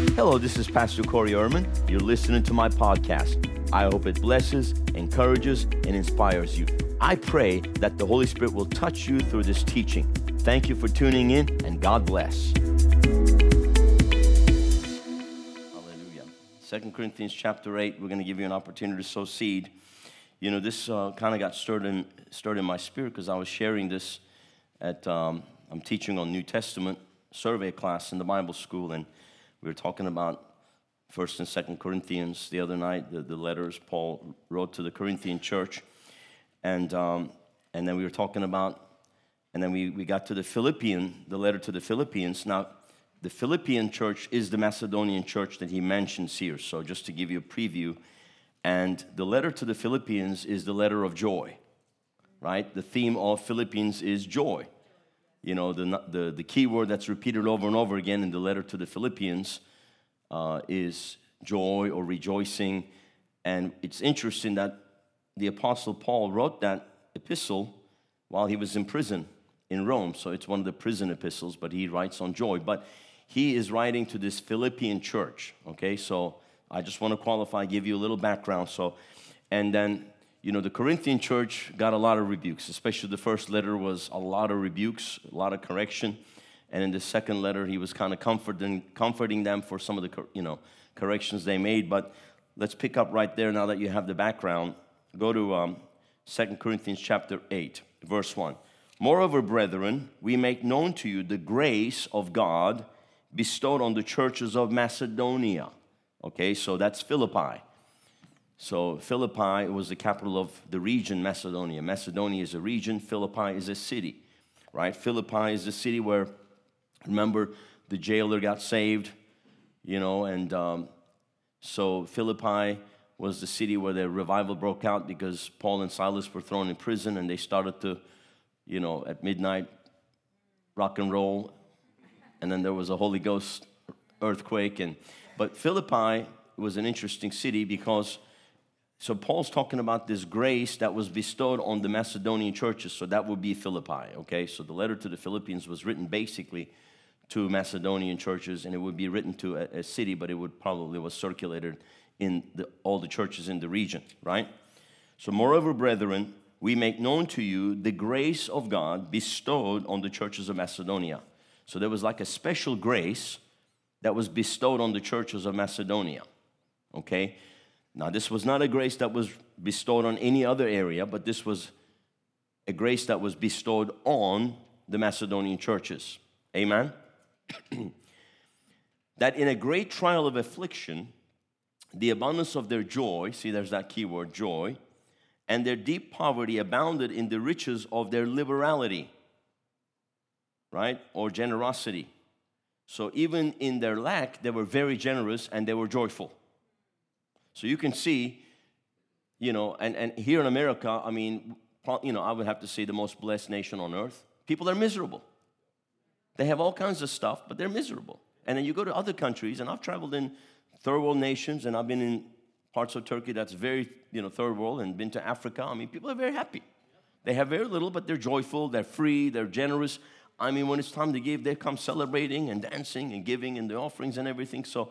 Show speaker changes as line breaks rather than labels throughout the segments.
Hello, this is Pastor Corey Erman. You're listening to my podcast. I hope it blesses, encourages, and inspires you. I pray that the Holy Spirit will touch you through this teaching. Thank you for tuning in, and God bless. Hallelujah. Second Corinthians chapter 8, we're going to give you an opportunity to sow seed. You know, this uh, kind of got stirred in, stirred in my spirit because I was sharing this at, um, I'm teaching on New Testament survey class in the Bible school, and we were talking about First and Second Corinthians the other night, the, the letters Paul wrote to the Corinthian church, and um, and then we were talking about, and then we, we got to the Philippian, the letter to the Philippians. Now, the Philippian church is the Macedonian church that he mentions here. So just to give you a preview, and the letter to the Philippians is the letter of joy, right? The theme of Philippians is joy you know, the, the, the key word that's repeated over and over again in the letter to the Philippians uh, is joy or rejoicing. And it's interesting that the Apostle Paul wrote that epistle while he was in prison in Rome. So it's one of the prison epistles, but he writes on joy. But he is writing to this Philippian church, okay? So I just want to qualify, give you a little background. So, and then you know, the Corinthian church got a lot of rebukes, especially the first letter was a lot of rebukes, a lot of correction. And in the second letter, he was kind of comforting, comforting them for some of the, you know, corrections they made. But let's pick up right there now that you have the background. Go to um, 2 Corinthians chapter 8, verse 1. Moreover, brethren, we make known to you the grace of God bestowed on the churches of Macedonia. Okay, so that's Philippi. So Philippi was the capital of the region Macedonia. Macedonia is a region, Philippi is a city, right? Philippi is the city where, remember, the jailer got saved, you know, and um, so Philippi was the city where the revival broke out because Paul and Silas were thrown in prison and they started to, you know, at midnight rock and roll, and then there was a Holy Ghost earthquake. And but Philippi was an interesting city because so Paul's talking about this grace that was bestowed on the Macedonian churches. So that would be Philippi, okay? So the letter to the Philippians was written basically to Macedonian churches, and it would be written to a, a city, but it would probably was circulated in the, all the churches in the region, right? So moreover, brethren, we make known to you the grace of God bestowed on the churches of Macedonia. So there was like a special grace that was bestowed on the churches of Macedonia, okay? Now, this was not a grace that was bestowed on any other area, but this was a grace that was bestowed on the Macedonian churches. Amen? that in a great trial of affliction, the abundance of their joy, see, there's that key word, joy, and their deep poverty abounded in the riches of their liberality, right? Or generosity. So even in their lack, they were very generous and they were joyful. So you can see, you know, and, and here in America, I mean, you know, I would have to say the most blessed nation on earth. People are miserable. They have all kinds of stuff, but they're miserable. And then you go to other countries, and I've traveled in third world nations, and I've been in parts of Turkey that's very, you know, third world, and been to Africa. I mean, people are very happy. They have very little, but they're joyful, they're free, they're generous. I mean, when it's time to give, they come celebrating and dancing and giving and the offerings and everything. So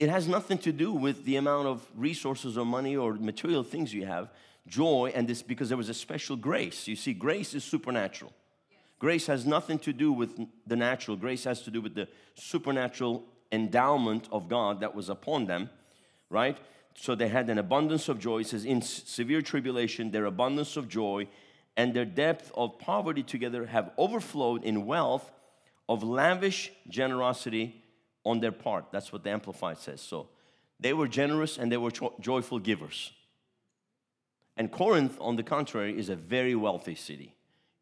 it has nothing to do with the amount of resources or money or material things you have. Joy, and this because there was a special grace. You see, grace is supernatural. Grace has nothing to do with the natural, grace has to do with the supernatural endowment of God that was upon them, right? So they had an abundance of joy. It says, in severe tribulation, their abundance of joy and their depth of poverty together have overflowed in wealth of lavish generosity on their part. That's what the Amplified says. So they were generous and they were joyful givers. And Corinth, on the contrary, is a very wealthy city.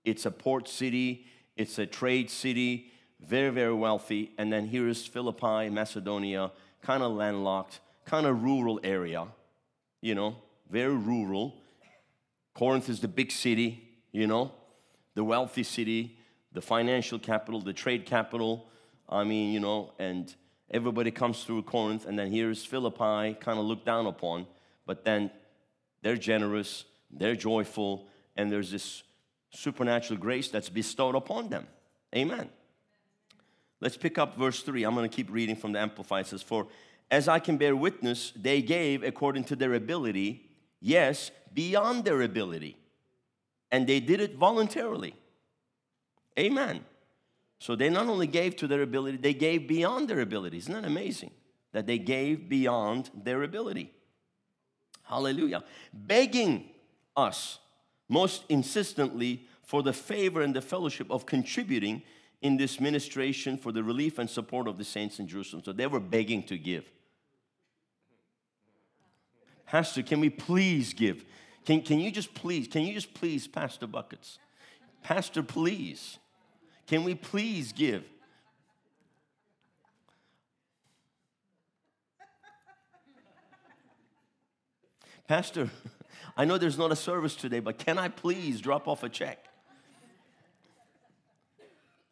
It's a port city, it's a trade city, very, very wealthy. And then here is Philippi, Macedonia, kind of landlocked, kind of rural area, you know, very rural. Corinth is the big city, you know, the wealthy city, the financial capital, the trade capital, I mean, you know, and everybody comes through Corinth, and then here's Philippi, kind of looked down upon, but then they're generous, they're joyful, and there's this supernatural grace that's bestowed upon them. Amen. Let's pick up verse 3. I'm going to keep reading from the Amplified. It says, For as I can bear witness, they gave according to their ability, yes, beyond their ability. And they did it voluntarily. Amen. So they not only gave to their ability, they gave beyond their ability. Isn't that amazing? That they gave beyond their ability. Hallelujah. Begging us most insistently for the favor and the fellowship of contributing in this ministration for the relief and support of the saints in Jerusalem. So they were begging to give. Pastor, can we please give? Can, can you just please, can you just please, Pastor Buckets? Pastor, please. Can we please give? Pastor, I know there's not a service today, but can I please drop off a check?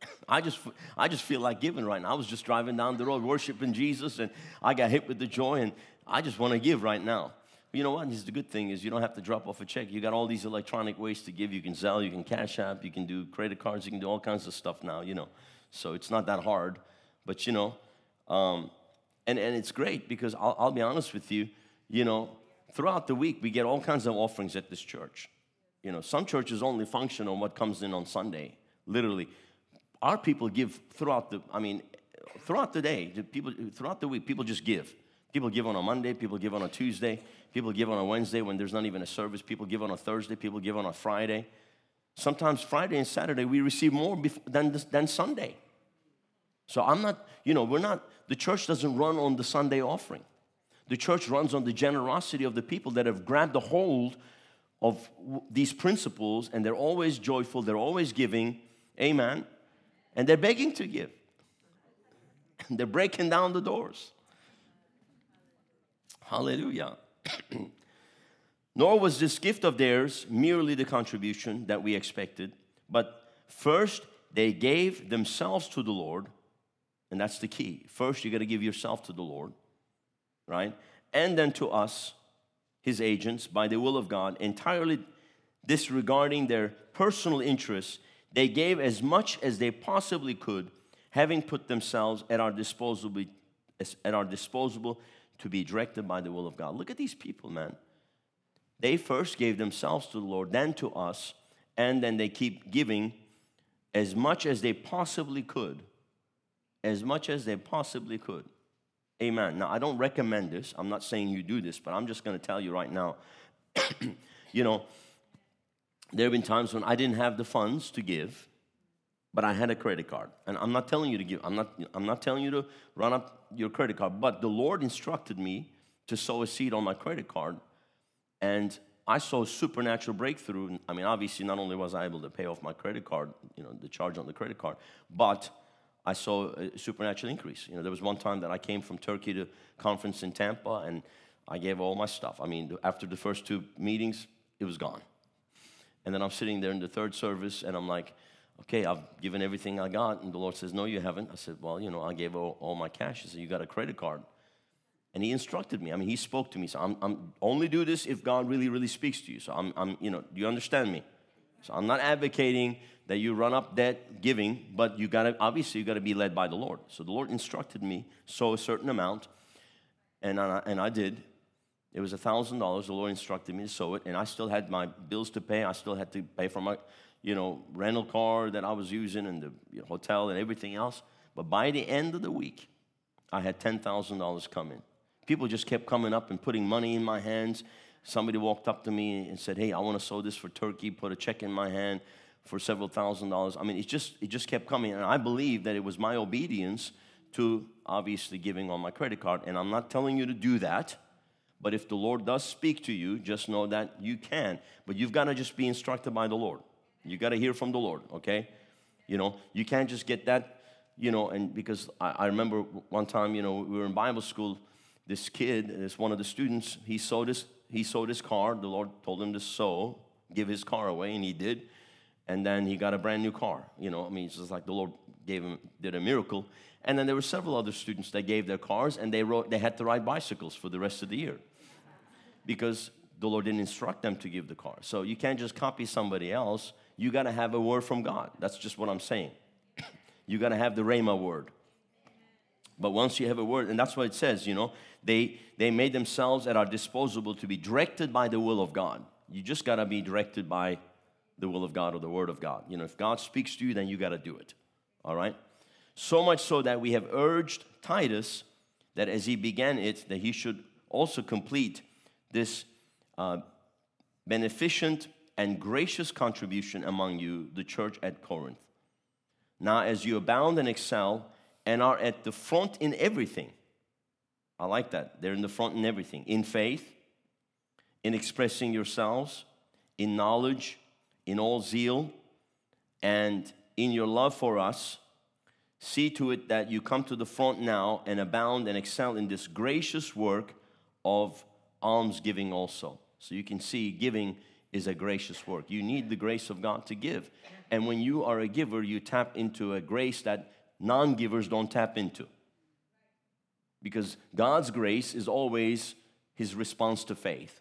I just, I just feel like giving right now. I was just driving down the road worshiping Jesus and I got hit with the joy and I just want to give right now. You know what? The good thing is you don't have to drop off a check. You got all these electronic ways to give. You can Zelle, you can Cash App, you can do credit cards, you can do all kinds of stuff now, you know. So it's not that hard. But, you know, um, and, and it's great because I'll, I'll be honest with you, you know, throughout the week we get all kinds of offerings at this church. You know, some churches only function on what comes in on Sunday, literally our people give throughout the, I mean, throughout the day, people, throughout the week, people just give. People give on a Monday, people give on a Tuesday, people give on a Wednesday when there's not even a service, people give on a Thursday, people give on a Friday. Sometimes Friday and Saturday we receive more than, than Sunday. So I'm not, you know, we're not, the church doesn't run on the Sunday offering. The church runs on the generosity of the people that have grabbed a hold of these principles and they're always joyful, they're always giving. Amen and they're begging to give. they're breaking down the doors. Hallelujah. Nor was this gift of theirs merely the contribution that we expected, but first they gave themselves to the Lord, and that's the key. First, you got to give yourself to the Lord, right? And then to us, his agents, by the will of God, entirely disregarding their personal interests they gave as much as they possibly could, having put themselves at our disposal, at our disposal to be directed by the will of God. Look at these people, man. They first gave themselves to the Lord, then to us, and then they keep giving as much as they possibly could. As much as they possibly could. Amen. Now, I don't recommend this. I'm not saying you do this, but I'm just going to tell you right now. you know, there have been times when I didn't have the funds to give, but I had a credit card. And I'm not telling you to give, I'm not, I'm not telling you to run up your credit card, but the Lord instructed me to sow a seed on my credit card. And I saw a supernatural breakthrough. I mean, obviously, not only was I able to pay off my credit card, you know, the charge on the credit card, but I saw a supernatural increase. You know, there was one time that I came from Turkey to conference in Tampa, and I gave all my stuff. I mean, after the first two meetings, it was gone. And then I'm sitting there in the third service and I'm like, okay, I've given everything I got. And the Lord says, no, you haven't. I said, well, you know, I gave all, all my cash. He said, you got a credit card. And he instructed me. I mean, he spoke to me. So I'm, I'm only do this if God really, really speaks to you. So I'm, I'm, you know, do you understand me? So I'm not advocating that you run up debt giving, but you gotta, obviously, you gotta be led by the Lord. So the Lord instructed me, sow a certain amount, and I, and I did. It was a $1,000. The Lord instructed me to sow it, and I still had my bills to pay. I still had to pay for my, you know, rental car that I was using and the hotel and everything else. But by the end of the week, I had $10,000 coming. People just kept coming up and putting money in my hands. Somebody walked up to me and said, "Hey, I want to sow this for Turkey." Put a check in my hand for several thousand dollars. I mean, it just it just kept coming, and I believe that it was my obedience to obviously giving on my credit card. And I'm not telling you to do that. But if the Lord does speak to you, just know that you can. But you've got to just be instructed by the Lord. You got to hear from the Lord, okay? You know, you can't just get that, you know, and because I, I remember one time, you know, we were in Bible school, this kid, this one of the students, he sold his, he sold his car. The Lord told him to sow, give his car away, and he did. And then he got a brand new car. You know, I mean, it's just like the Lord gave him, did a miracle. And then there were several other students that gave their cars and they, wrote, they had to ride bicycles for the rest of the year because the Lord didn't instruct them to give the car. So you can't just copy somebody else. You got to have a word from God. That's just what I'm saying. you got to have the Rhema word. But once you have a word, and that's what it says, you know, they, they made themselves at our disposal to be directed by the will of God. You just got to be directed by the will of God or the word of God. You know, if God speaks to you, then you got to do it. All right? So much so that we have urged Titus that as he began it, that he should also complete this uh, beneficent and gracious contribution among you, the church at Corinth. Now, as you abound and excel and are at the front in everything, I like that. They're in the front in everything in faith, in expressing yourselves, in knowledge, in all zeal, and in your love for us. See to it that you come to the front now and abound and excel in this gracious work of almsgiving also. So you can see giving is a gracious work. You need the grace of God to give. And when you are a giver, you tap into a grace that non givers don't tap into. Because God's grace is always his response to faith.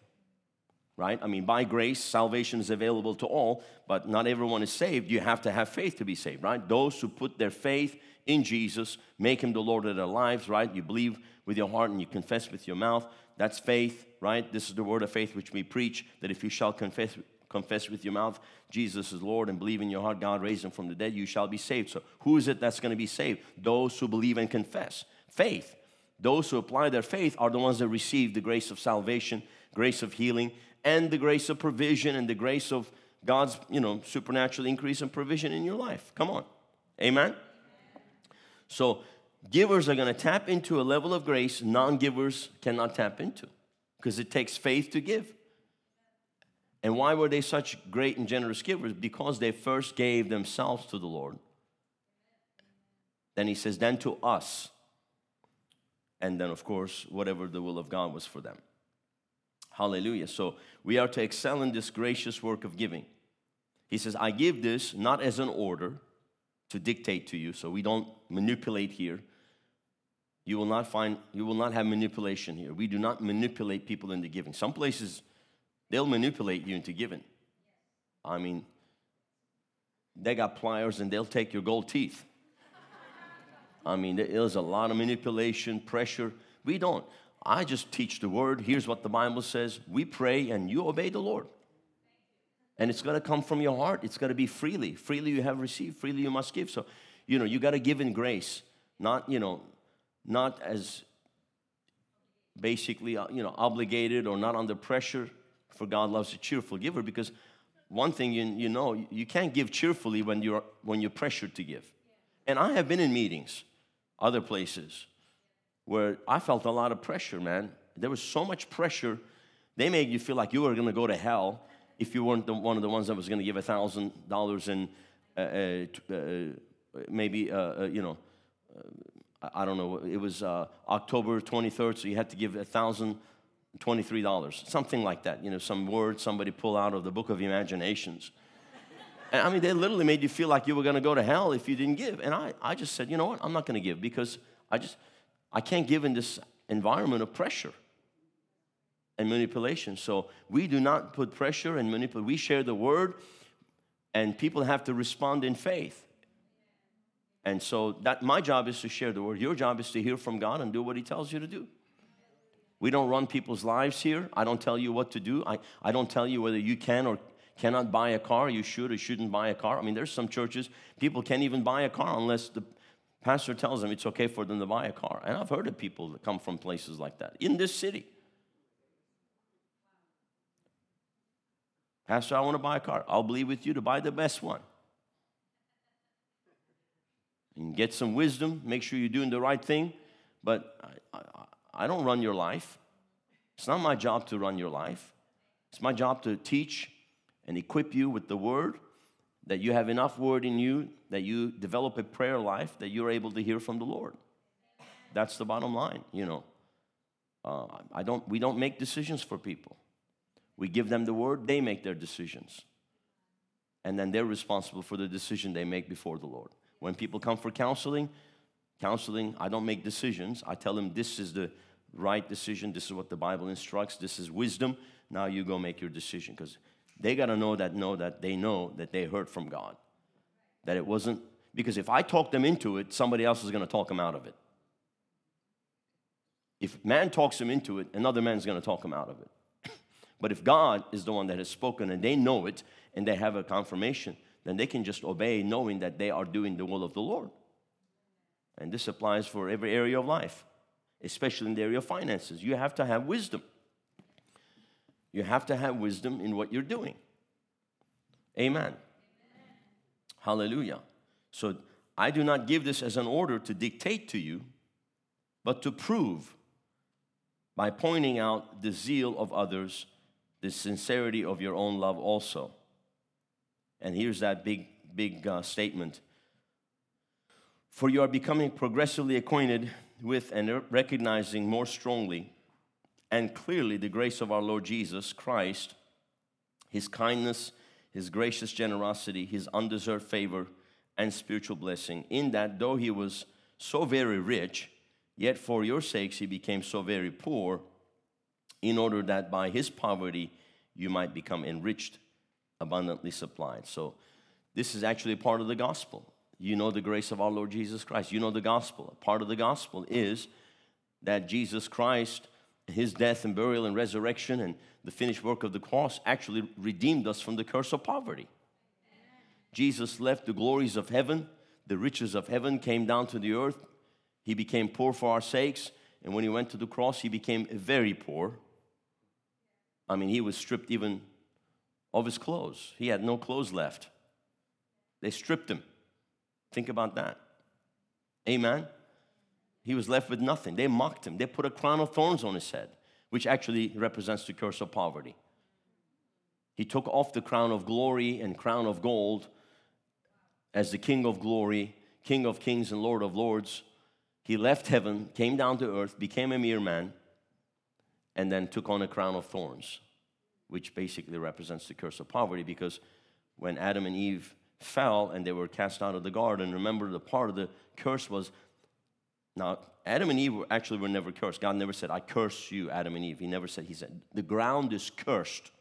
Right? I mean, by grace, salvation is available to all, but not everyone is saved. You have to have faith to be saved, right? Those who put their faith in Jesus, make him the Lord of their lives, right? You believe with your heart and you confess with your mouth. That's faith, right? This is the word of faith which we preach that if you shall confess confess with your mouth Jesus is Lord and believe in your heart God raised him from the dead, you shall be saved. So, who is it that's going to be saved? Those who believe and confess. Faith. Those who apply their faith are the ones that receive the grace of salvation, grace of healing, and the grace of provision and the grace of God's, you know, supernatural increase and provision in your life. Come on. Amen. So, givers are going to tap into a level of grace non givers cannot tap into because it takes faith to give. And why were they such great and generous givers? Because they first gave themselves to the Lord. Then he says, then to us. And then, of course, whatever the will of God was for them. Hallelujah. So we are to excel in this gracious work of giving. He says, I give this not as an order to dictate to you, so we don't manipulate here. You will not find, you will not have manipulation here. We do not manipulate people into giving. Some places They'll manipulate you into giving. I mean, they got pliers and they'll take your gold teeth. I mean, there's a lot of manipulation, pressure. We don't. I just teach the word. Here's what the Bible says. We pray and you obey the Lord. And it's going to come from your heart. It's going to be freely. Freely you have received, freely you must give. So, you know, you got to give in grace, not, you know, not as basically, uh, you know, obligated or not under pressure for God loves a cheerful giver because one thing you, you know, you can't give cheerfully when you're, when you're pressured to give. And I have been in meetings, other places, where I felt a lot of pressure, man. There was so much pressure. They made you feel like you were going to go to hell if you weren't the, one of the ones that was going to give a thousand dollars in uh, uh, uh, maybe uh, uh, you know I don't know it was uh, October 23rd, so you had to give a thousand $23, something like that. You know, some word somebody pull out of the book of imaginations. And I mean, they literally made you feel like you were going to go to hell if you didn't give. And I, I just said, you know what? I'm not going to give because I just, I can't give in this environment of pressure and manipulation. So we do not put pressure and manipulate. We share the word, and people have to respond in faith. And so that my job is to share the word. Your job is to hear from God and do what He tells you to do. We don't run people's lives here. I don't tell you what to do. I, I don't tell you whether you can or cannot buy a car, you should or shouldn't buy a car. I mean, there's some churches, people can't even buy a car unless the pastor tells them it's okay for them to buy a car. And I've heard of people that come from places like that in this city. Pastor, I want to buy a car. I'll believe with you to buy the best one. And get some wisdom, make sure you're doing the right thing. But I, I, I don't run your life. It's not my job to run your life. It's my job to teach and equip you with the word, that you have enough word in you, that you develop a prayer life, that you're able to hear from the Lord. That's the bottom line, you know. Uh, I don't, we don't make decisions for people. We give them the word, they make their decisions. And then they're responsible for the decision they make before the Lord. When people come for counseling, counseling, I don't make decisions. I tell them this is the right decision. This is what the Bible instructs. This is wisdom. Now you go make your decision because they got to know that know that they know that they heard from God. That it wasn't because if I talk them into it, somebody else is going to talk them out of it. If man talks him into it, another man's going to talk him out of it. but if God is the one that has spoken and they know it and they have a confirmation, then they can just obey knowing that they are doing the will of the Lord. And this applies for every area of life, especially in the area of finances. You have to have wisdom. You have to have wisdom in what you're doing. Amen. Amen. Hallelujah. So I do not give this as an order to dictate to you, but to prove by pointing out the zeal of others, the sincerity of your own love also. And here's that big, big uh, statement. For you are becoming progressively acquainted with and recognizing more strongly and clearly the grace of our Lord Jesus Christ, his kindness, his gracious generosity, his undeserved favor, and spiritual blessing, in that though he was so very rich, yet for your sakes he became so very poor, in order that by his poverty you might become enriched, abundantly supplied. So, this is actually part of the gospel. You know the grace of our Lord Jesus Christ. You know the gospel. Part of the gospel is that Jesus Christ, his death and burial and resurrection and the finished work of the cross actually redeemed us from the curse of poverty. Jesus left the glories of heaven, the riches of heaven came down to the earth. He became poor for our sakes. And when he went to the cross, he became very poor. I mean, he was stripped even of his clothes. He had no clothes left. They stripped him. Think about that. Amen. He was left with nothing. They mocked him. They put a crown of thorns on his head, which actually represents the curse of poverty. He took off the crown of glory and crown of gold as the King of glory, King of kings, and Lord of lords. He left heaven, came down to earth, became a mere man, and then took on a crown of thorns, which basically represents the curse of poverty because when Adam and Eve fell and they were cast out of the garden, remember the part of the curse was now Adam and Eve were, actually were never cursed. God never said, I curse you, Adam and Eve. He never said, He said, the ground is cursed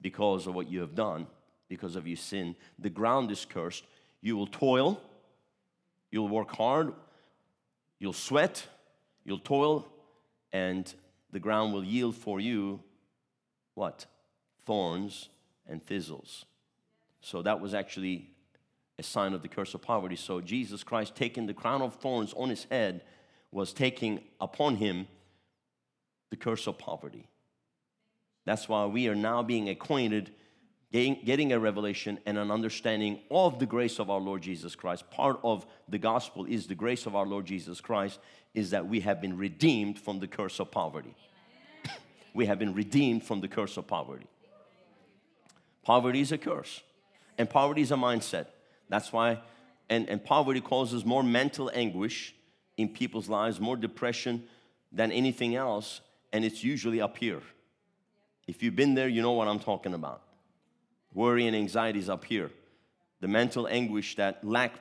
because of what you have done, because of your sin. The ground is cursed you will toil, you'll work hard, you'll sweat, you'll toil, and the ground will yield for you what? Thorns and thistles. So that was actually a sign of the curse of poverty. So Jesus Christ taking the crown of thorns on his head was taking upon him the curse of poverty. That's why we are now being acquainted getting, a revelation and an understanding of the grace of our Lord Jesus Christ. Part of the gospel is the grace of our Lord Jesus Christ, is that we have been redeemed from the curse of poverty. We have been redeemed from the curse of poverty. Poverty is a curse, and poverty is a mindset. That's why, and, and poverty causes more mental anguish in people's lives, more depression than anything else, and it's usually up here. If you've been there, you know what I'm talking about. Worry and anxiety is up here. The mental anguish that lack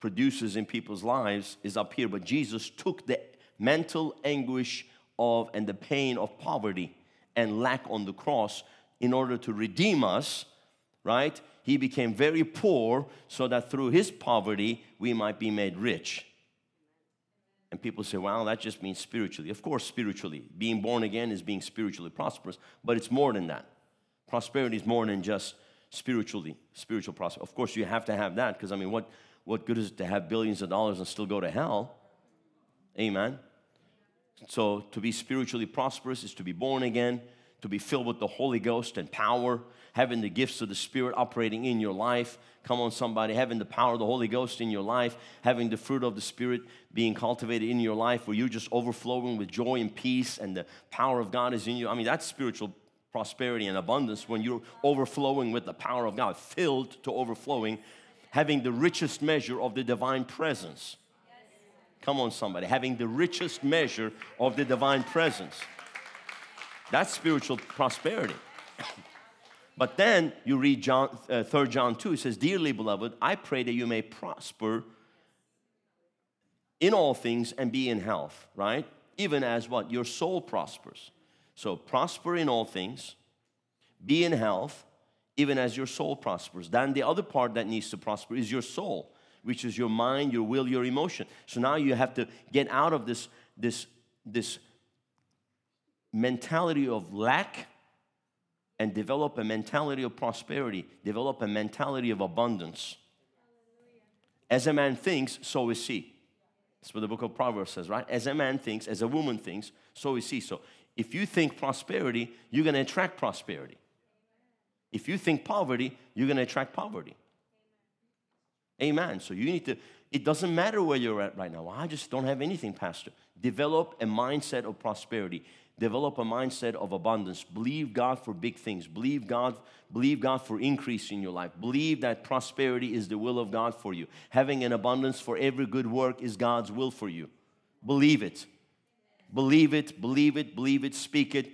produces in people's lives is up here. But Jesus took the mental anguish of and the pain of poverty and lack on the cross in order to redeem us, right? He became very poor so that through his poverty we might be made rich. And people say, well, that just means spiritually. Of course, spiritually. Being born again is being spiritually prosperous, but it's more than that. Prosperity is more than just spiritually, spiritual prosperity. Of course, you have to have that because, I mean, what, what good is it to have billions of dollars and still go to hell? Amen. So, to be spiritually prosperous is to be born again, to be filled with the Holy Ghost and power, having the gifts of the Spirit operating in your life. Come on, somebody, having the power of the Holy Ghost in your life, having the fruit of the Spirit being cultivated in your life, where you're just overflowing with joy and peace, and the power of God is in you. I mean, that's spiritual prosperity and abundance when you're overflowing with the power of God, filled to overflowing, having the richest measure of the divine presence. Come on, somebody, having the richest measure of the divine presence. That's spiritual prosperity. but then you read John, uh, 3 John 2, it says, Dearly beloved, I pray that you may prosper in all things and be in health, right? Even as what? Your soul prospers. So prosper in all things, be in health, even as your soul prospers. Then the other part that needs to prosper is your soul, which is your mind, your will, your emotion. So now you have to get out of this, this, this mentality of lack and develop a mentality of prosperity, develop a mentality of abundance. As a man thinks, so is he. That's what the book of Proverbs says, right? As a man thinks, as a woman thinks, so is he. So if you think prosperity, you're going to attract prosperity. If you think poverty, you're going to attract poverty. Amen. So you need to, it doesn't matter where you're at right now. I just don't have anything, Pastor. Develop a mindset of prosperity. Develop a mindset of abundance. Believe God for big things. Believe God, believe God for increase in your life. Believe that prosperity is the will of God for you. Having an abundance for every good work is God's will for you. Believe it. Believe it, believe it, believe it, speak it,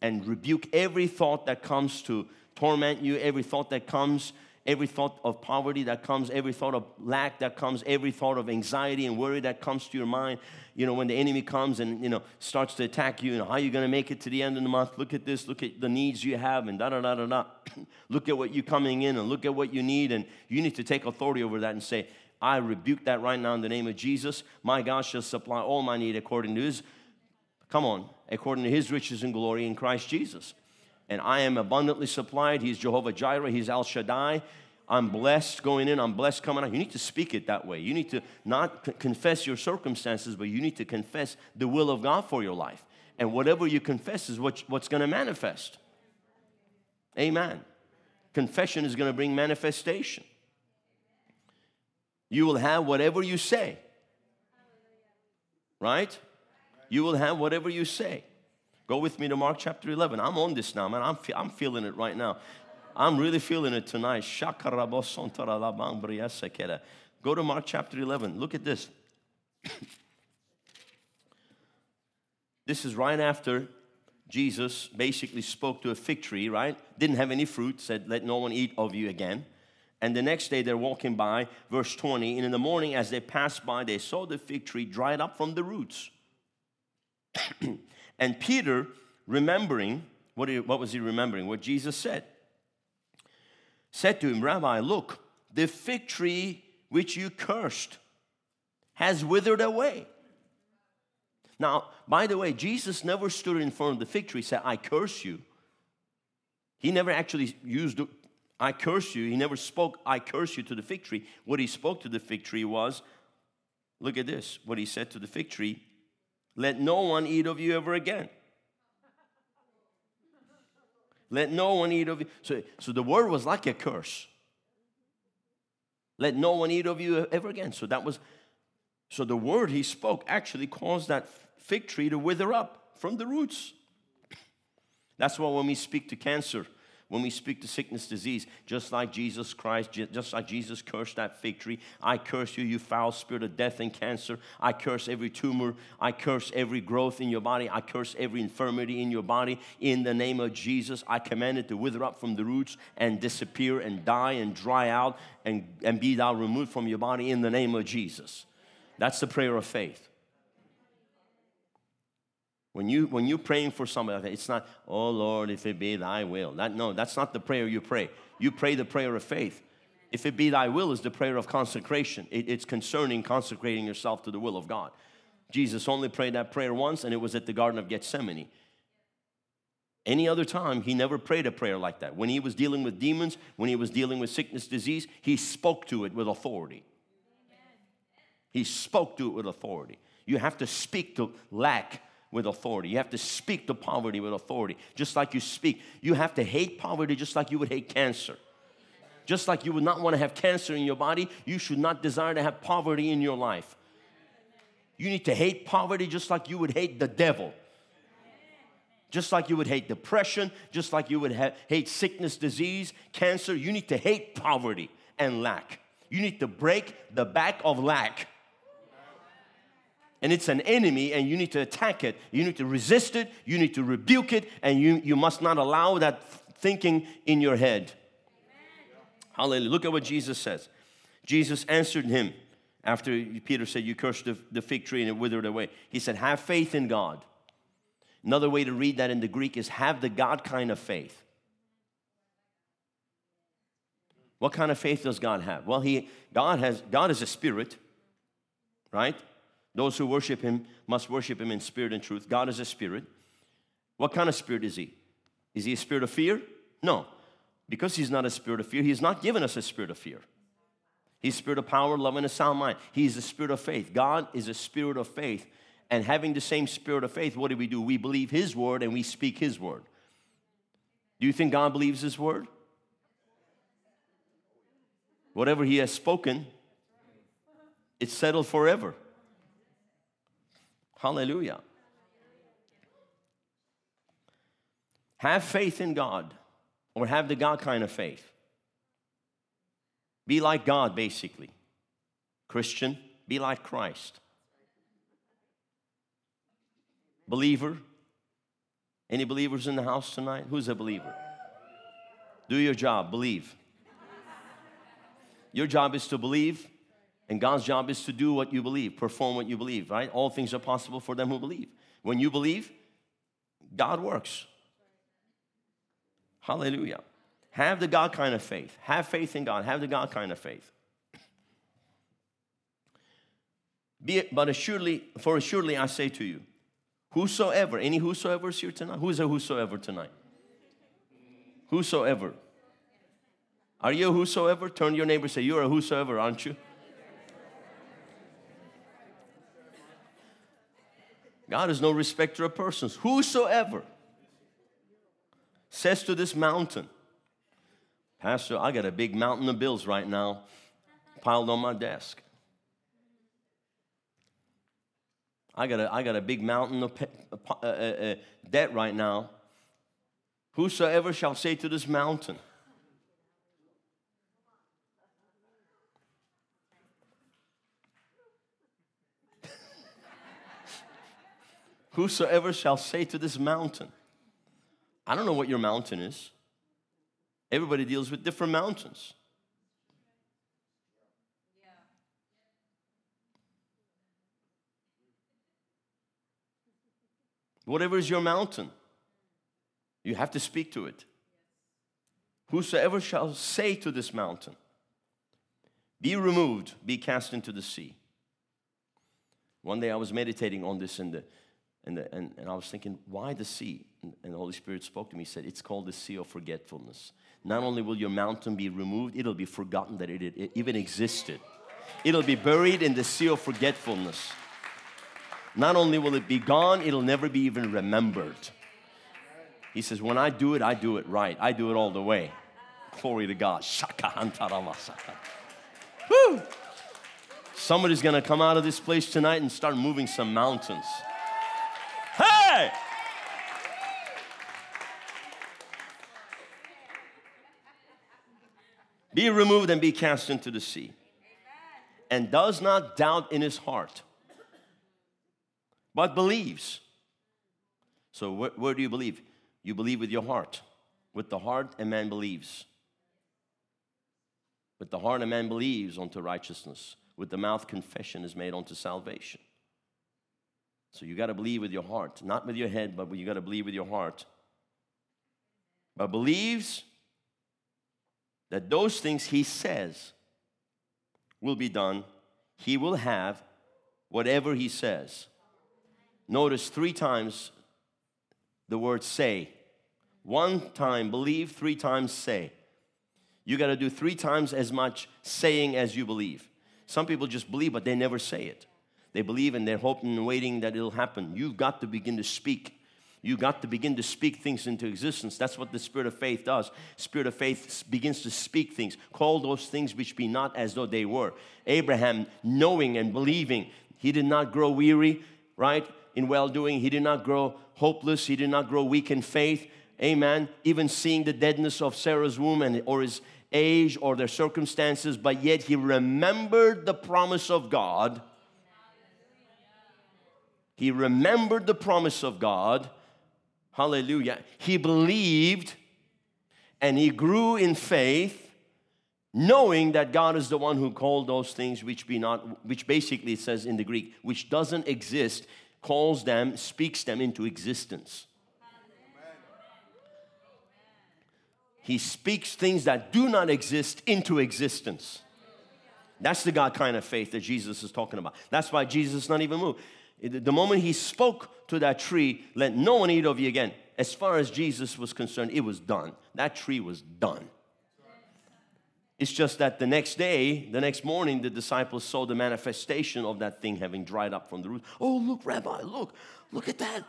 and rebuke every thought that comes to torment you, every thought that comes every thought of poverty that comes, every thought of lack that comes, every thought of anxiety and worry that comes to your mind. You know, when the enemy comes and, you know, starts to attack you, and how are you going to make it to the end of the month? Look at this, look at the needs you have, and da da da da da. look at what you're coming in, and look at what you need, and you need to take authority over that and say, I rebuke that right now in the name of Jesus. My God shall supply all my need according to his, come on, according to his riches and glory in Christ Jesus and I am abundantly supplied. He's Jehovah Jireh, He's El Shaddai. I'm blessed going in, I'm blessed coming out. You need to speak it that way. You need to not c- confess your circumstances, but you need to confess the will of God for your life. And whatever you confess is what, what's going to manifest. Amen. Confession is going to bring manifestation. You will have whatever you say. Right? You will have whatever you say. Go with me to Mark chapter 11. I'm on this now, man. I'm, fe- I'm feeling it right now. I'm really feeling it tonight. Go to Mark chapter 11. Look at this. this is right after Jesus basically spoke to a fig tree, right? Didn't have any fruit, said, Let no one eat of you again. And the next day they're walking by, verse 20, and in the morning as they passed by, they saw the fig tree dried up from the roots. And Peter, remembering, what, what was he remembering? What Jesus said. Said to him, Rabbi, look, the fig tree which you cursed has withered away. Now, by the way, Jesus never stood in front of the fig tree and said, I curse you. He never actually used, I curse you. He never spoke, I curse you to the fig tree. What he spoke to the fig tree was, look at this, what he said to the fig tree let no one eat of you ever again. Let no one eat of you. So, so the word was like a curse. Let no one eat of you ever again. So that was, so the word he spoke actually caused that fig tree to wither up from the roots. That's why when we speak to cancer, when we speak to sickness, disease, just like Jesus Christ, just like Jesus cursed that fig tree. I curse you, you foul spirit of death and cancer. I curse every tumor. I curse every growth in your body. I curse every infirmity in your body. In the name of Jesus, I command it to wither up from the roots and disappear and die and dry out and, and be thou removed from your body in the name of Jesus. That's the prayer of faith. When, you, when you're praying for somebody, it's not, oh Lord, if it be thy will. That, no, that's not the prayer you pray. You pray the prayer of faith. If it be thy will is the prayer of consecration. It, it's concerning consecrating yourself to the will of God. Jesus only prayed that prayer once, and it was at the Garden of Gethsemane. Any other time, he never prayed a prayer like that. When he was dealing with demons, when he was dealing with sickness, disease, he spoke to it with authority. He spoke to it with authority. You have to speak to lack with authority. You have to speak to poverty with authority, just like you speak. You have to hate poverty just like you would hate cancer. Just like you would not want to have cancer in your body, you should not desire to have poverty in your life. You need to hate poverty just like you would hate the devil. Just like you would hate depression, just like you would ha- hate sickness, disease, cancer, you need to hate poverty and lack. You need to break the back of lack and it's an enemy and you need to attack it. You need to resist it, you need to rebuke it, and you, you must not allow that thinking in your head. Amen. Hallelujah. Look at what Jesus says. Jesus answered him after Peter said, You cursed the, the fig tree and it withered away. He said, Have faith in God. Another way to read that in the Greek is have the God kind of faith. What kind of faith does God have? Well, he God has God is a spirit, right? Those who worship him must worship him in spirit and truth. God is a spirit. What kind of spirit is he? Is he a spirit of fear? No. Because he's not a spirit of fear, he's not given us a spirit of fear. He's spirit of power, love, and a sound mind. He's a spirit of faith. God is a spirit of faith. And having the same spirit of faith, what do we do? We believe his word and we speak his word. Do you think God believes his word? Whatever he has spoken, it's settled forever. Hallelujah. Have faith in God or have the God kind of faith. Be like God, basically. Christian, be like Christ. Believer. Any believers in the house tonight? Who's a believer? Do your job, believe. Your job is to believe, and God's job is to do what you believe, perform what you believe, right? All things are possible for them who believe. When you believe, God works. Hallelujah. Have the God kind of faith. Have faith in God. Have the God kind of faith. Be it, but assuredly, for assuredly I say to you, whosoever, any whosoever is here tonight? Who is a whosoever tonight? Whosoever. Are you a whosoever? Turn to your neighbor say, You're a whosoever, aren't you? God is no respecter of persons. Whosoever says to this mountain, Pastor, I got a big mountain of bills right now piled on my desk. I got a, I got a big mountain of uh, uh, uh, debt right now. Whosoever shall say to this mountain, Whosoever shall say to this mountain, I don't know what your mountain is. Everybody deals with different mountains. Whatever is your mountain, you have to speak to it. Whosoever shall say to this mountain, Be removed, be cast into the sea. One day I was meditating on this in the and, the, and, and I was thinking, why the sea? And, and the Holy Spirit spoke to me, said, It's called the sea of forgetfulness. Not only will your mountain be removed, it'll be forgotten that it, it even existed. It'll be buried in the sea of forgetfulness. Not only will it be gone, it'll never be even remembered. He says, When I do it, I do it right. I do it all the way. Glory to God. Somebody's gonna come out of this place tonight and start moving some mountains. Hey! Be removed and be cast into the sea. And does not doubt in his heart, but believes. So, where, where do you believe? You believe with your heart. With the heart, a man believes. With the heart, a man believes unto righteousness. With the mouth, confession is made unto salvation. So you got to believe with your heart, not with your head, but you got to believe with your heart. But believes that those things he says will be done, he will have whatever he says. Notice three times the word say. One time believe, three times say. You got to do three times as much saying as you believe. Some people just believe, but they never say it. They believe and they're hoping and waiting that it'll happen. You've got to begin to speak. You've got to begin to speak things into existence. That's what the spirit of faith does. Spirit of faith begins to speak things. Call those things which be not as though they were. Abraham, knowing and believing, he did not grow weary, right, in well doing. He did not grow hopeless. He did not grow weak in faith. Amen. Even seeing the deadness of Sarah's womb and or his age or their circumstances, but yet he remembered the promise of God he remembered the promise of God. Hallelujah. He believed and he grew in faith, knowing that God is the one who called those things which be not, which basically it says in the Greek, which doesn't exist, calls them, speaks them into existence. He speaks things that do not exist into existence. That's the God kind of faith that Jesus is talking about. That's why Jesus is not even moved. The moment he spoke to that tree, let no one eat of you again. as far as Jesus was concerned, it was done. That tree was done. It's just that the next day, the next morning, the disciples saw the manifestation of that thing having dried up from the root. Oh, look, Rabbi, look, look at that.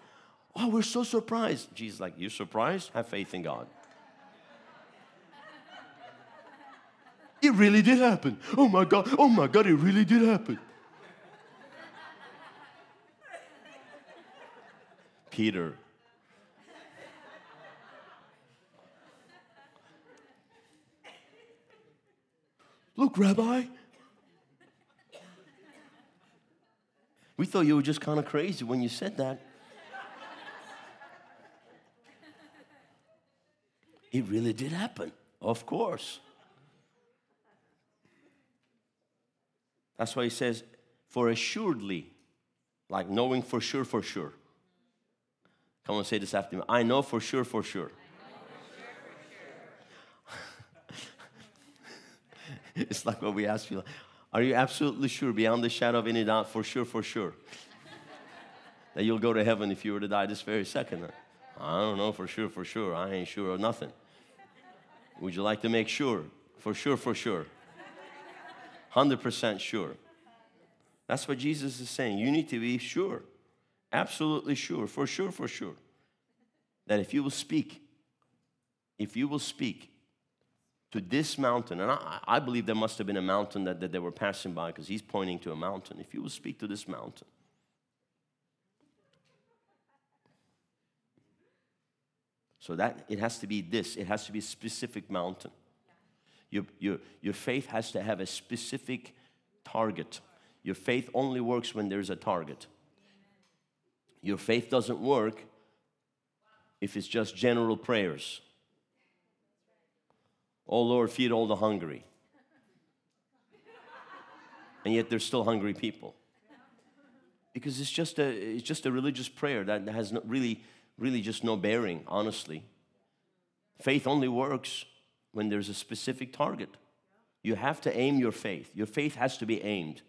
Oh, we're so surprised. Jesus, like, you're surprised? Have faith in God. It really did happen. Oh my God, oh my God, it really did happen. Peter. Look, Rabbi. We thought you were just kind of crazy when you said that. It really did happen, of course. That's why he says, for assuredly, like knowing for sure, for sure. Come on, say this after me. I know for sure, for sure. it's like what we ask people Are you absolutely sure, beyond the shadow of any doubt, for sure, for sure, that you'll go to heaven if you were to die this very second? I don't know for sure, for sure. I ain't sure of nothing. Would you like to make sure? For sure, for sure. 100% sure. That's what Jesus is saying. You need to be sure, absolutely sure, for sure, for sure, that if you will speak, if you will speak to this mountain, and I, I believe there must have been a mountain that, that they were passing by because he's pointing to a mountain. If you will speak to this mountain, So that it has to be this, it has to be a specific mountain. Your, your, your faith has to have a specific target. Your faith only works when there's a target. Your faith doesn't work if it's just general prayers. Oh Lord, feed all the hungry. And yet there's still hungry people. Because it's just a, it's just a religious prayer that has no, really, really just no bearing, honestly. Faith only works when there's a specific target. You have to aim your faith. Your faith has to be aimed.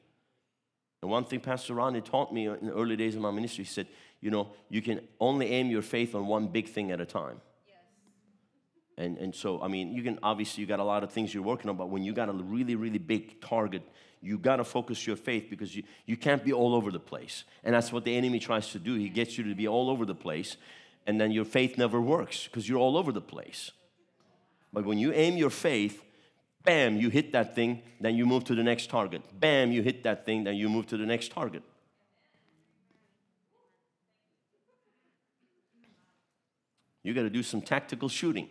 And one thing Pastor Rodney taught me in the early days of my ministry, he said, you know, you can only aim your faith on one big thing at a time. Yes. And, and so, I mean, you can obviously, you got a lot of things you're working on, but when you got a really, really big target, you got to focus your faith because you, you can't be all over the place. And that's what the enemy tries to do. He gets you to be all over the place, and then your faith never works because you're all over the place. But when you aim your faith, bam, you hit that thing, then you move to the next target. Bam, you hit that thing, then you move to the next target. You got to do some tactical shooting.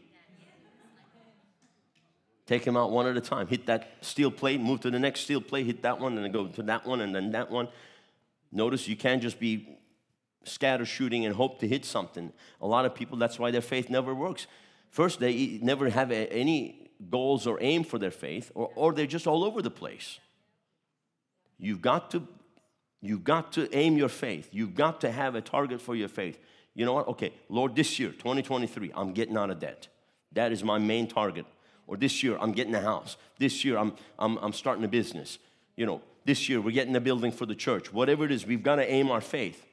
Take them out one at a time. Hit that steel plate, move to the next steel plate, hit that one, and then go to that one, and then that one. Notice you can't just be scatter shooting and hope to hit something. A lot of people, that's why their faith never works First, they never have any goals or aim for their faith, or, or they're just all over the place. You've got to You've got to aim your faith. You've got to have a target for your faith. You know what? Okay, Lord, this year, 2023, I'm getting out of debt. That is my main target. Or this year, I'm getting a house. This year, I'm, I'm, I'm starting a business. You know, this year, we're getting a building for the church. Whatever it is, we've got to aim our faith.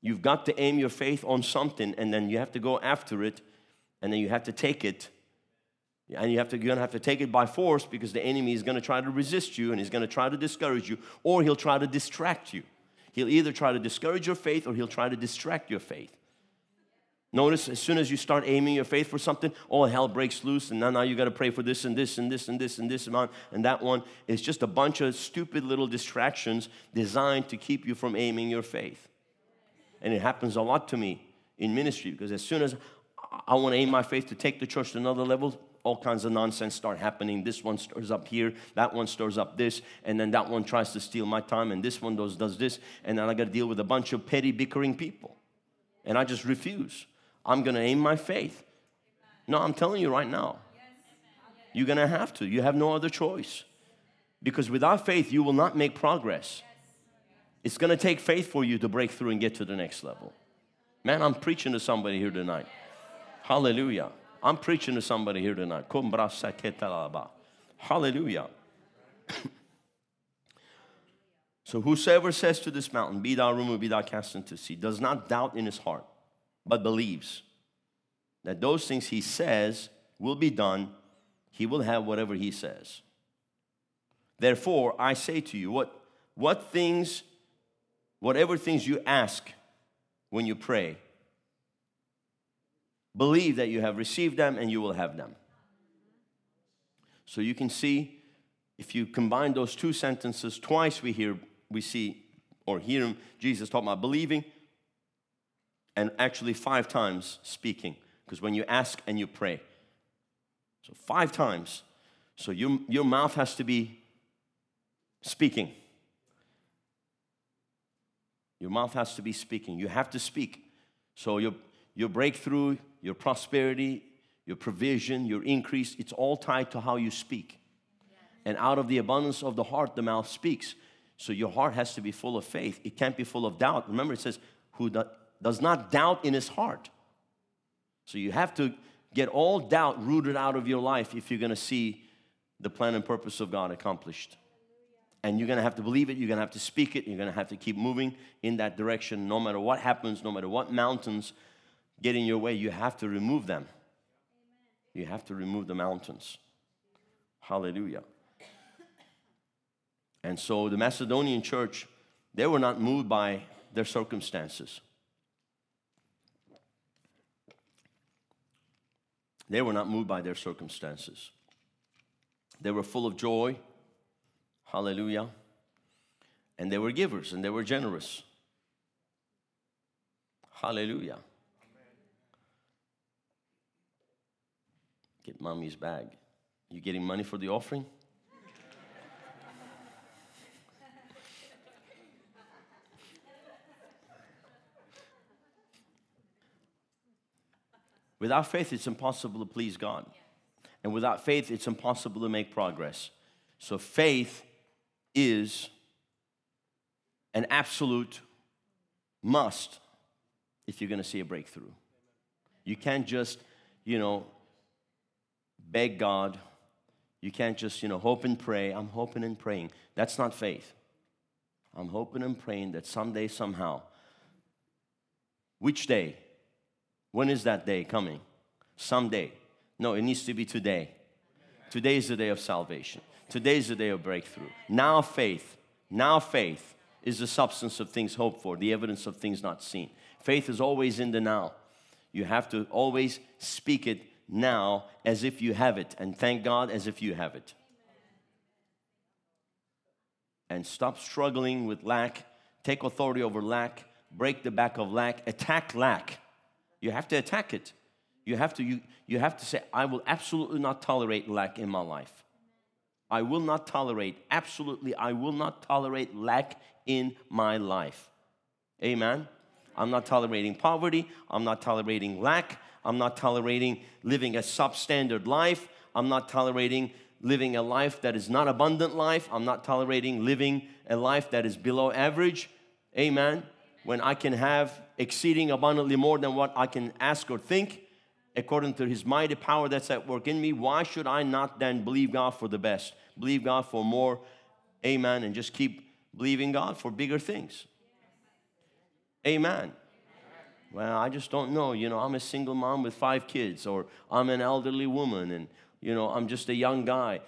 You've got to aim your faith on something, and then you have to go after it and then you have to take it and you have to, you're gonna have to take it by force because the enemy is gonna try to resist you and he's gonna try to discourage you, or he'll try to distract you. He'll either try to discourage your faith or he'll try to distract your faith. Notice as soon as you start aiming your faith for something, all hell breaks loose, and now, now you got to pray for this and this and this and this and this amount and that one. It's just a bunch of stupid little distractions designed to keep you from aiming your faith. And it happens a lot to me in ministry because as soon as I want to aim my faith to take the church to another level. All kinds of nonsense start happening. This one stirs up here, that one stirs up this, and then that one tries to steal my time, and this one does, does this, and then I got to deal with a bunch of petty, bickering people. And I just refuse. I'm going to aim my faith. No, I'm telling you right now. You're going to have to. You have no other choice. Because without faith, you will not make progress. It's going to take faith for you to break through and get to the next level. Man, I'm preaching to somebody here tonight. Hallelujah. I'm preaching to somebody here tonight. Hallelujah. so whosoever says to this mountain, Be thou removed, be thou cast into sea, does not doubt in his heart, but believes. that those things he says will be done, he will have whatever he says. Therefore, I say to you, what, what things, whatever things you ask when you pray, believe that you have received them and you will have them. So you can see, if you combine those two sentences, twice we hear, we see, or hear Jesus talking about believing, and actually five times speaking. Because when you ask and you pray, so five times. So your, your mouth has to be speaking. Your mouth has to be speaking. You have to speak. So your, your breakthrough, your prosperity, your provision, your increase, it's all tied to how you speak. And out of the abundance of the heart, the mouth speaks. So your heart has to be full of faith. It can't be full of doubt. Remember, it says, who does not doubt in his heart. So you have to get all doubt rooted out of your life if you're gonna see the plan and purpose of God accomplished. And you're gonna have to believe it, you're gonna have to speak it, you're gonna have to keep moving in that direction no matter what happens, no matter what mountains get in your way, you have to remove them. You have to remove the mountains. Hallelujah. And so the Macedonian church, they were not moved by their circumstances. They were not moved by their circumstances. They were full of joy. Hallelujah. And they were givers and they were generous. Hallelujah. Get mommy's bag. You getting money for the offering? Without faith, it's impossible to please God. And without faith, it's impossible to make progress. So, faith is an absolute must if you're going to see a breakthrough. You can't just, you know, beg God. You can't just, you know, hope and pray. I'm hoping and praying. That's not faith. I'm hoping and praying that someday, somehow, which day? When is that day coming? Someday. No, it needs to be today. Today is the day of salvation. Today is the day of breakthrough. Now faith, now faith is the substance of things hoped for, the evidence of things not seen. Faith is always in the now. You have to always speak it now as if you have it, and thank God as if you have it. And stop struggling with lack. Take authority over lack. Break the back of lack. Attack lack. You have to attack it. You have to, you, you have to say, I will absolutely not tolerate lack in my life. I will not tolerate, absolutely, I will not tolerate lack in my life. Amen. I'm not tolerating poverty. I'm not tolerating lack. I'm not tolerating living a substandard life. I'm not tolerating living a life that is not abundant life. I'm not tolerating living a life that is below average. Amen when I can have exceeding abundantly more than what I can ask or think, according to His mighty power that's at work in me, why should I not then believe God for the best? Believe God for more, amen, and just keep believing God for bigger things. Amen. Well, I just don't know. You know, I'm a single mom with five kids, or I'm an elderly woman, and, you know, I'm just a young guy.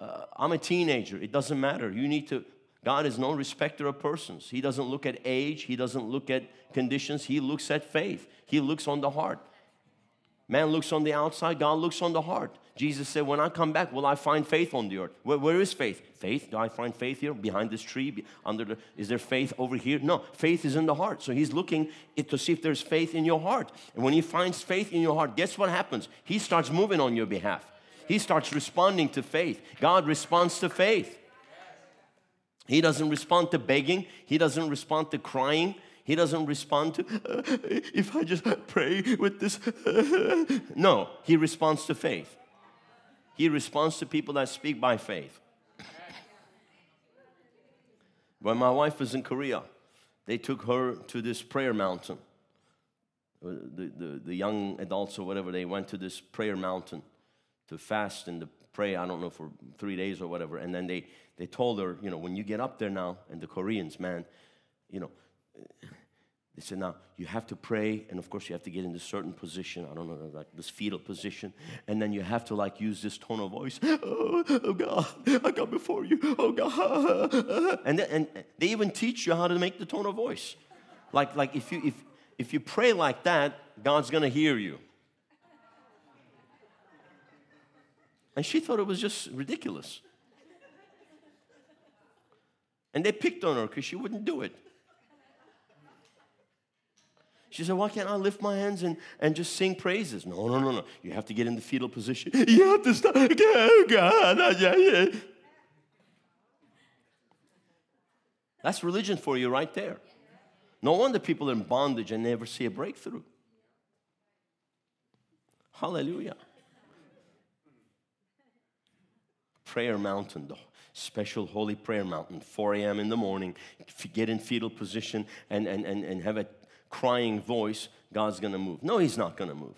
Uh, I'm a teenager. It doesn't matter. You need to God is no respecter of persons. He doesn't look at age, He doesn't look at conditions, He looks at faith. He looks on the heart. Man looks on the outside, God looks on the heart. Jesus said, When I come back, will I find faith on the earth? where, where is faith? Faith? Do I find faith here? Behind this tree? Under the, is there faith over here? No, faith is in the heart. So he's looking to see if there's faith in your heart. And when he finds faith in your heart, guess what happens? He starts moving on your behalf. He starts responding to faith. God responds to faith. He doesn't respond to begging. He doesn't respond to crying. He doesn't respond to, uh, if I just pray with this. Uh, no, he responds to faith. He responds to people that speak by faith. When my wife was in Korea, they took her to this prayer mountain. Uh, the, the, the young adults or whatever, they went to this prayer mountain to fast and to pray, I don't know, for three days or whatever. And then they, they told her, you know, when you get up there now, and the Koreans, man, you know, They said, now you have to pray, and of course you have to get in this certain position. I don't know, like this fetal position, and then you have to like use this tone of voice. Oh, oh God, I come before you. Oh God, and then, and they even teach you how to make the tone of voice. Like like if you if if you pray like that, God's gonna hear you. And she thought it was just ridiculous. And they picked on her because she wouldn't do it. She said, Why can't I lift my hands and, and just sing praises? No, no, no, no. You have to get in the fetal position. You have to stop. God. That's religion for you right there. No wonder people are in bondage and never see a breakthrough. Hallelujah. Prayer mountain, the special holy prayer mountain, 4 a.m. in the morning. Get in fetal position and, and, and, and have a crying voice, God's going to move. No, He's not going to move.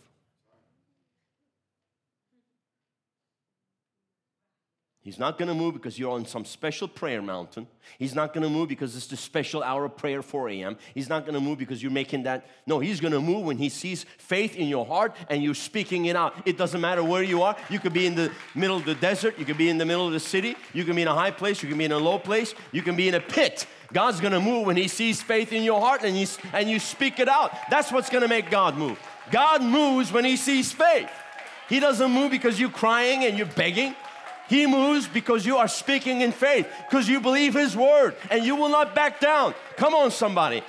He's not going to move because you're on some special prayer mountain. He's not going to move because it's the special hour of prayer 4 a.m. He's not going to move because you're making that. No, He's going to move when He sees faith in your heart and you're speaking it out. It doesn't matter where you are. You could be in the middle of the desert. You could be in the middle of the city. You can be in a high place. You can be in a low place. You can be in a pit. God's to move when He sees faith in your heart and you, and you speak it out. That's what's to make God move. God moves when He sees faith. He doesn't move because you're crying and you're begging. He moves because you are speaking in faith, because you believe His word, and you will not back down. Come on, somebody.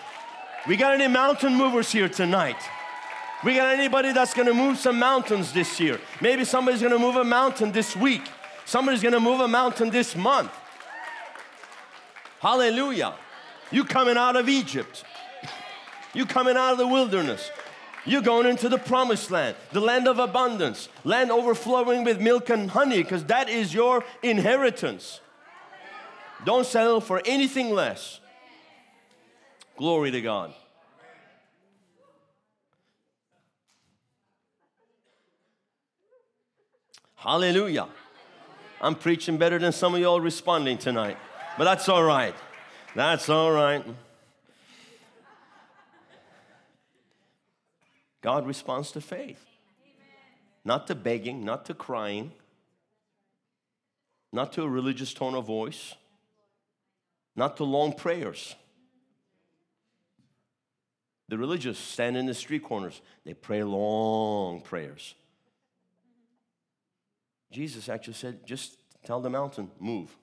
We got any mountain movers here tonight? We got anybody that's gonna move some mountains this year? Maybe somebody's gonna move a mountain this week. Somebody's gonna move a mountain this month. Hallelujah. You coming out of Egypt. You coming out of the wilderness. You're going into the promised land, the land of abundance, land overflowing with milk and honey, because that is your inheritance. Don't settle for anything less. Glory to God. Hallelujah. I'm preaching better than some of y'all responding tonight, but that's all right. That's all right. God responds to faith. Not to begging, not to crying, not to a religious tone of voice, not to long prayers. The religious stand in the street corners, they pray long prayers. Jesus actually said, just tell the mountain, move.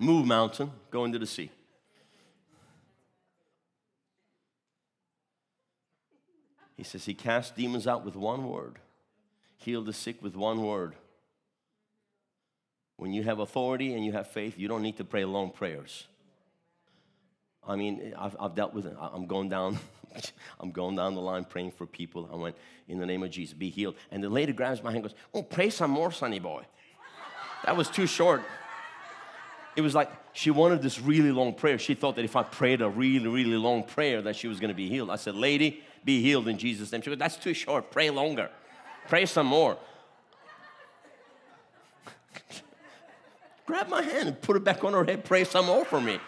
Move, mountain, go into the sea. He says he cast demons out with one word, healed the sick with one word. When you have authority and you have faith, you don't need to pray long prayers. I mean, I've, I've dealt with it. I'm going down, I'm going down the line praying for people. I went, in the name of Jesus, be healed. And the lady grabs my hand and goes, Oh, pray some more, sonny boy. That was too short. It was like she wanted this really long prayer. She thought that if I prayed a really, really long prayer, that she was going to be healed. I said, Lady, be healed in Jesus' name. She goes, That's too short. Pray longer. Pray some more. Grab my hand and put it back on her head. Pray some more for me.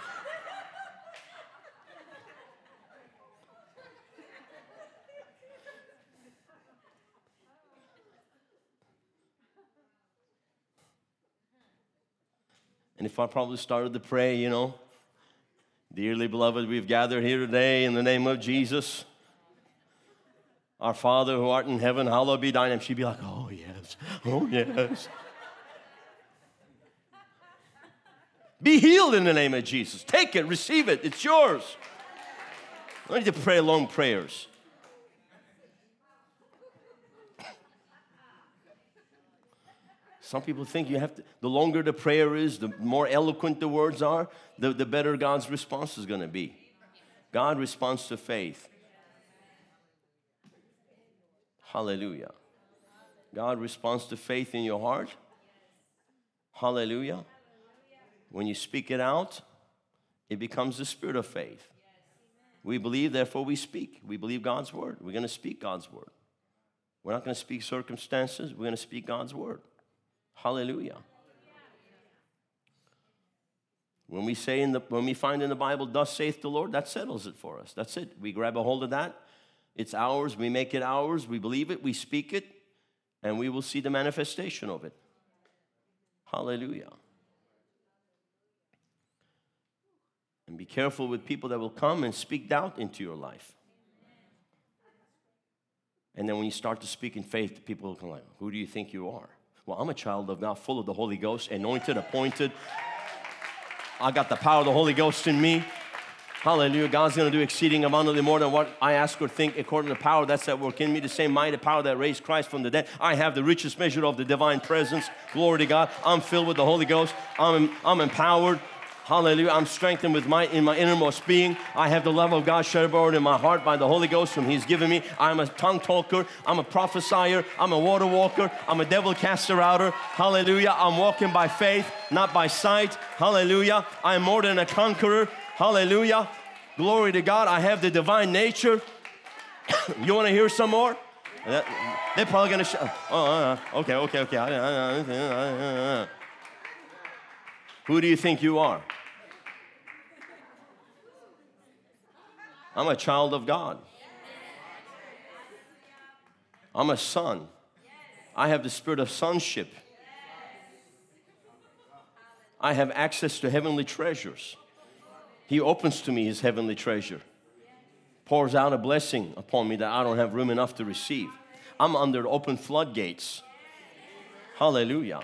And if I probably started to pray, you know, dearly beloved, we've gathered here today in the name of Jesus. Our Father who art in heaven, hallowed be thy name. She'd be like, oh, yes, oh, yes. be healed in the name of Jesus. Take it, receive it, it's yours. I need to pray long prayers. Some people think you have to, the longer the prayer is, the more eloquent the words are, the, the better God's response is going to be. God responds to faith. Hallelujah. God responds to faith in your heart. Hallelujah. When you speak it out, it becomes the spirit of faith. We believe, therefore we speak. We believe God's word. We're going to speak God's word. We're not going to speak circumstances, we're going to speak God's word. Hallelujah. When we say in the when we find in the Bible, thus saith the Lord, that settles it for us. That's it. We grab a hold of that. It's ours. We make it ours. We believe it. We speak it, and we will see the manifestation of it. Hallelujah. And be careful with people that will come and speak doubt into your life. And then when you start to speak in faith, people will come like, Who do you think you are? Well, I'm a child of God, full of the Holy Ghost, anointed, appointed. I got the power of the Holy Ghost in me. Hallelujah. God's going to do exceeding abundantly more than what I ask or think according to the power that's at work in me, the same mighty power that raised Christ from the dead. I have the richest measure of the divine presence. Glory to God. I'm filled with the Holy Ghost. I'm, I'm empowered. Hallelujah. I'm strengthened with my in my innermost being. I have the love of God shed abroad in my heart by the Holy Ghost whom He's given me. I'm a tongue talker. I'm a prophesier. I'm a water walker. I'm a devil caster outer. Hallelujah. I'm walking by faith, not by sight. Hallelujah. I'm more than a conqueror. Hallelujah. Glory to God. I have the divine nature. you want to hear some more? They're probably going to. Sh- oh, okay, okay, okay. Who do you think you are? I'm a child of God. I'm a son. I have the spirit of sonship. I have access to heavenly treasures. He opens to me his heavenly treasure, pours out a blessing upon me that I don't have room enough to receive. I'm under open floodgates. Hallelujah.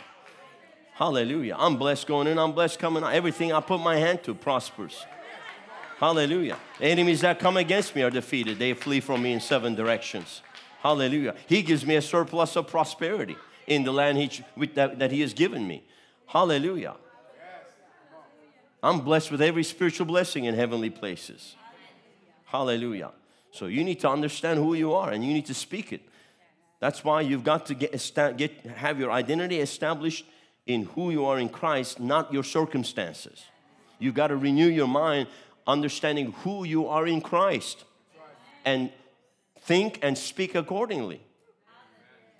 Hallelujah. I'm blessed going in, I'm blessed coming out. Everything I put my hand to prospers. Hallelujah. enemies that come against me are defeated. They flee from me in seven directions. Hallelujah. He gives me a surplus of prosperity in the land he, that, that He has given me. Hallelujah. I'm blessed with every spiritual blessing in heavenly places. Hallelujah. So you need to understand who you are and you need to speak it. That's why you've got to get, get have your identity established in who you are in Christ, not your circumstances. You've got to renew your mind, understanding who you are in Christ, and think and speak accordingly.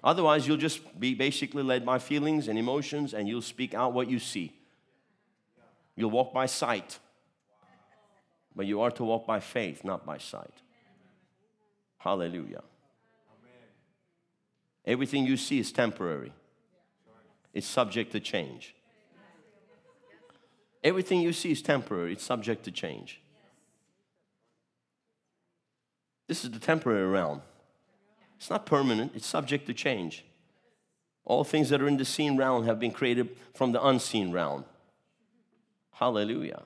Otherwise, you'll just be basically led by feelings and emotions, and you'll speak out what you see. You'll walk by sight, but you are to walk by faith, not by sight. Hallelujah. Everything you see is temporary it's subject to change. Everything you see is temporary, it's subject to change. This is the temporary realm. It's not permanent, it's subject to change. All things that are in the seen realm have been created from the unseen realm. Hallelujah.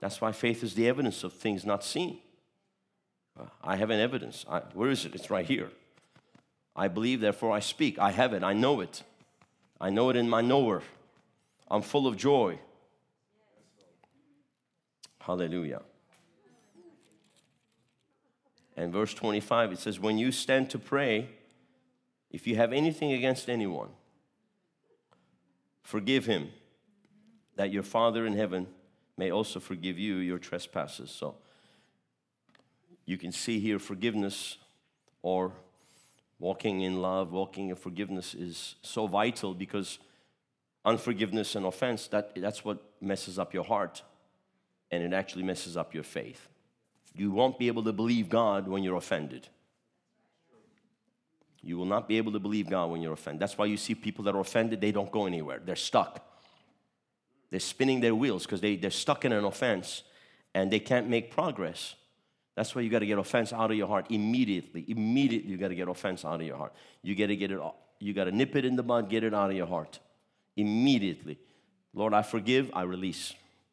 That's why faith is the evidence of things not seen. Uh, I have an evidence. I, where is it? It's right here. I believe, therefore I speak. I have it, I know it. I know it in my knower. I'm full of joy. Hallelujah. And verse 25, it says, When you stand to pray, if you have anything against anyone, forgive him, that your Father in heaven may also forgive you your trespasses. So you can see here forgiveness or walking in love, walking in forgiveness is so vital because unforgiveness and offense, that, that's what messes up your heart and it actually messes up your faith. You won't be able to believe God when you're offended. You will not be able to believe God when you're offended. That's why you see people that are offended, they don't go anywhere. They're stuck. They're spinning their wheels because they, they're stuck in an offense and they can't make progress. That's why you got to get offense out of your heart immediately. Immediately, you got to get offense out of your heart. You got to get it. You got to nip it in the bud, get it out of your heart immediately. Lord, I forgive. I release.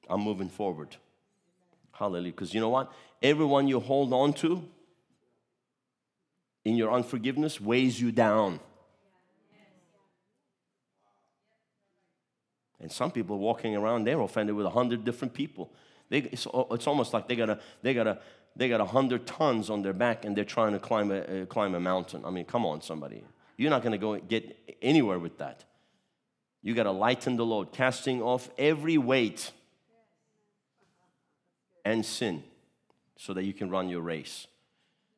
I'm moving forward. Hallelujah. Because you know what? Everyone you hold on to in your unforgiveness weighs you down. And some people walking around, they're offended with a hundred different people. They, it's, it's almost like they gotta, they gotta they got 100 tons on their back and they're trying to climb a, uh, climb a mountain. I mean, come on, somebody. You're not going to go get anywhere with that. You got to lighten the load, casting off every weight and sin so that you can run your race.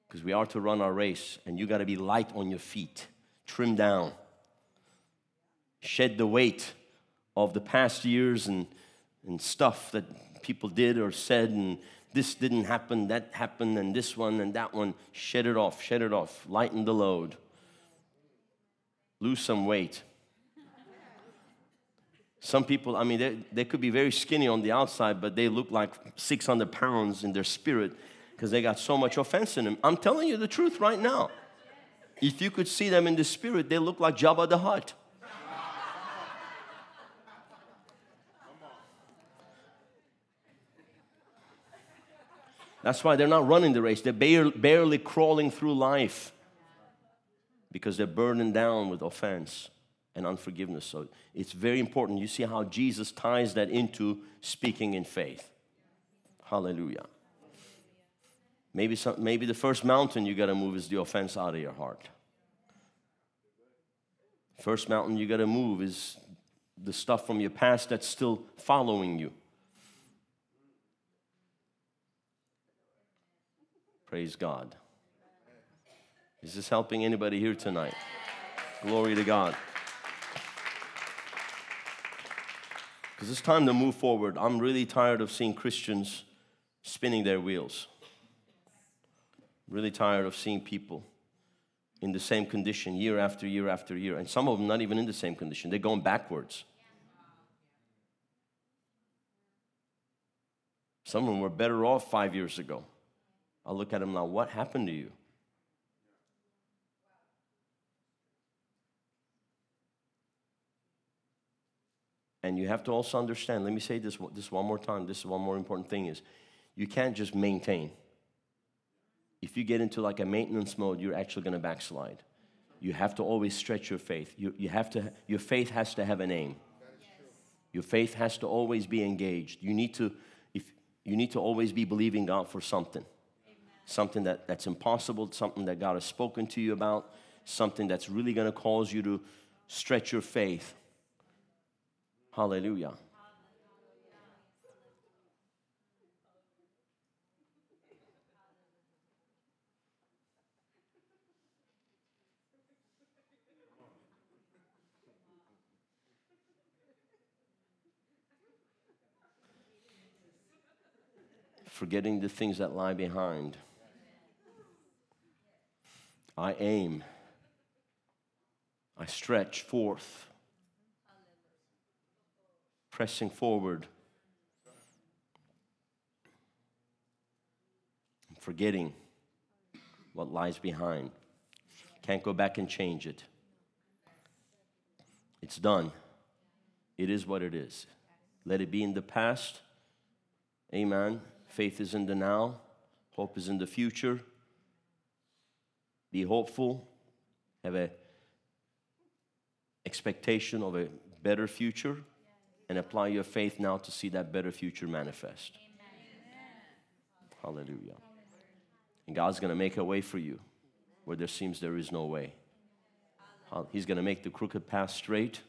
Because we are to run our race and you got to be light on your feet, trim down. shed the weight of the past years and, and stuff that people did or said, and this didn't happen, that happened, and this one and that one. Shed it off, shed it off, lighten the load, lose some weight. Some people, I mean, they, they could be very skinny on the outside, but they look like 600 pounds in their spirit because they got so much offense in them. I'm telling you the truth right now. If you could see them in the spirit, they look like Jabba the Hutt. That's why they're not running the race. They're barely, crawling through life because they're burdened down with offense and unforgiveness. So it's very important. You see how Jesus ties that into speaking in faith. Hallelujah. Maybe, some, maybe the first mountain you got to move is the offense out of your heart. First mountain you got to move is the stuff from your past that's still following you. Praise God. Is this helping anybody here tonight? Glory to God. Because it's time to move forward. I'm really tired of seeing Christians spinning their wheels. Really tired of seeing people in the same condition year after year after year. And some of them not even in the same condition, they're going backwards. Some of them were better off five years ago. I look at him now, what happened to you? And you have to also understand, let me say this, this one more time. This is one more important thing is you can't just maintain. If you get into like a maintenance mode, you're actually going to backslide. You have to always stretch your faith. You, you have to, your faith has to have an aim. Your faith has to always be engaged. You need to, if, you need to always be believing God for something something that, that's impossible, something that God has spoken to you about, something that's really going to cause you to stretch your faith. Hallelujah. Forgetting the things that lie behind. I aim, I stretch forth, pressing forward, forgetting what lies behind. Can't go back and change it. It's done. It is what it is. Let it be in the past. Amen. Faith is in the now, hope is in the future. Be hopeful, have a expectation of a better future, and apply your faith now to see that better future manifest. Amen. Hallelujah. And God's going to make a way for you where there seems there is no way. He's going to make the crooked path straight.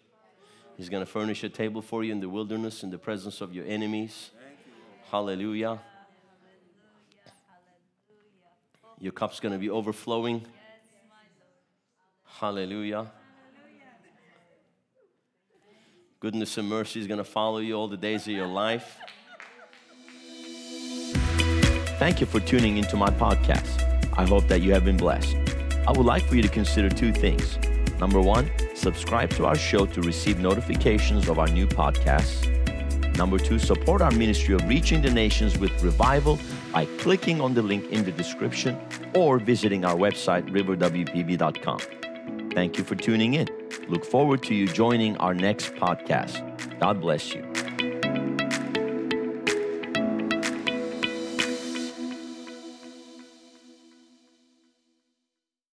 He's going to furnish a table for you in the wilderness in the presence of your enemies. Hallelujah. Your cup's going to be overflowing. Hallelujah. Goodness and mercy is going to follow you all the days of your life. Thank you for tuning into my podcast. I hope that you have been blessed. I would like for you to consider two things. Number one, subscribe to our show to receive notifications of our new podcasts. Number two, support our ministry of reaching the nations with revival by clicking on the link in the description or visiting our website, riverwpb.com. Thank you for tuning in. Look forward to you joining our next podcast. God bless you.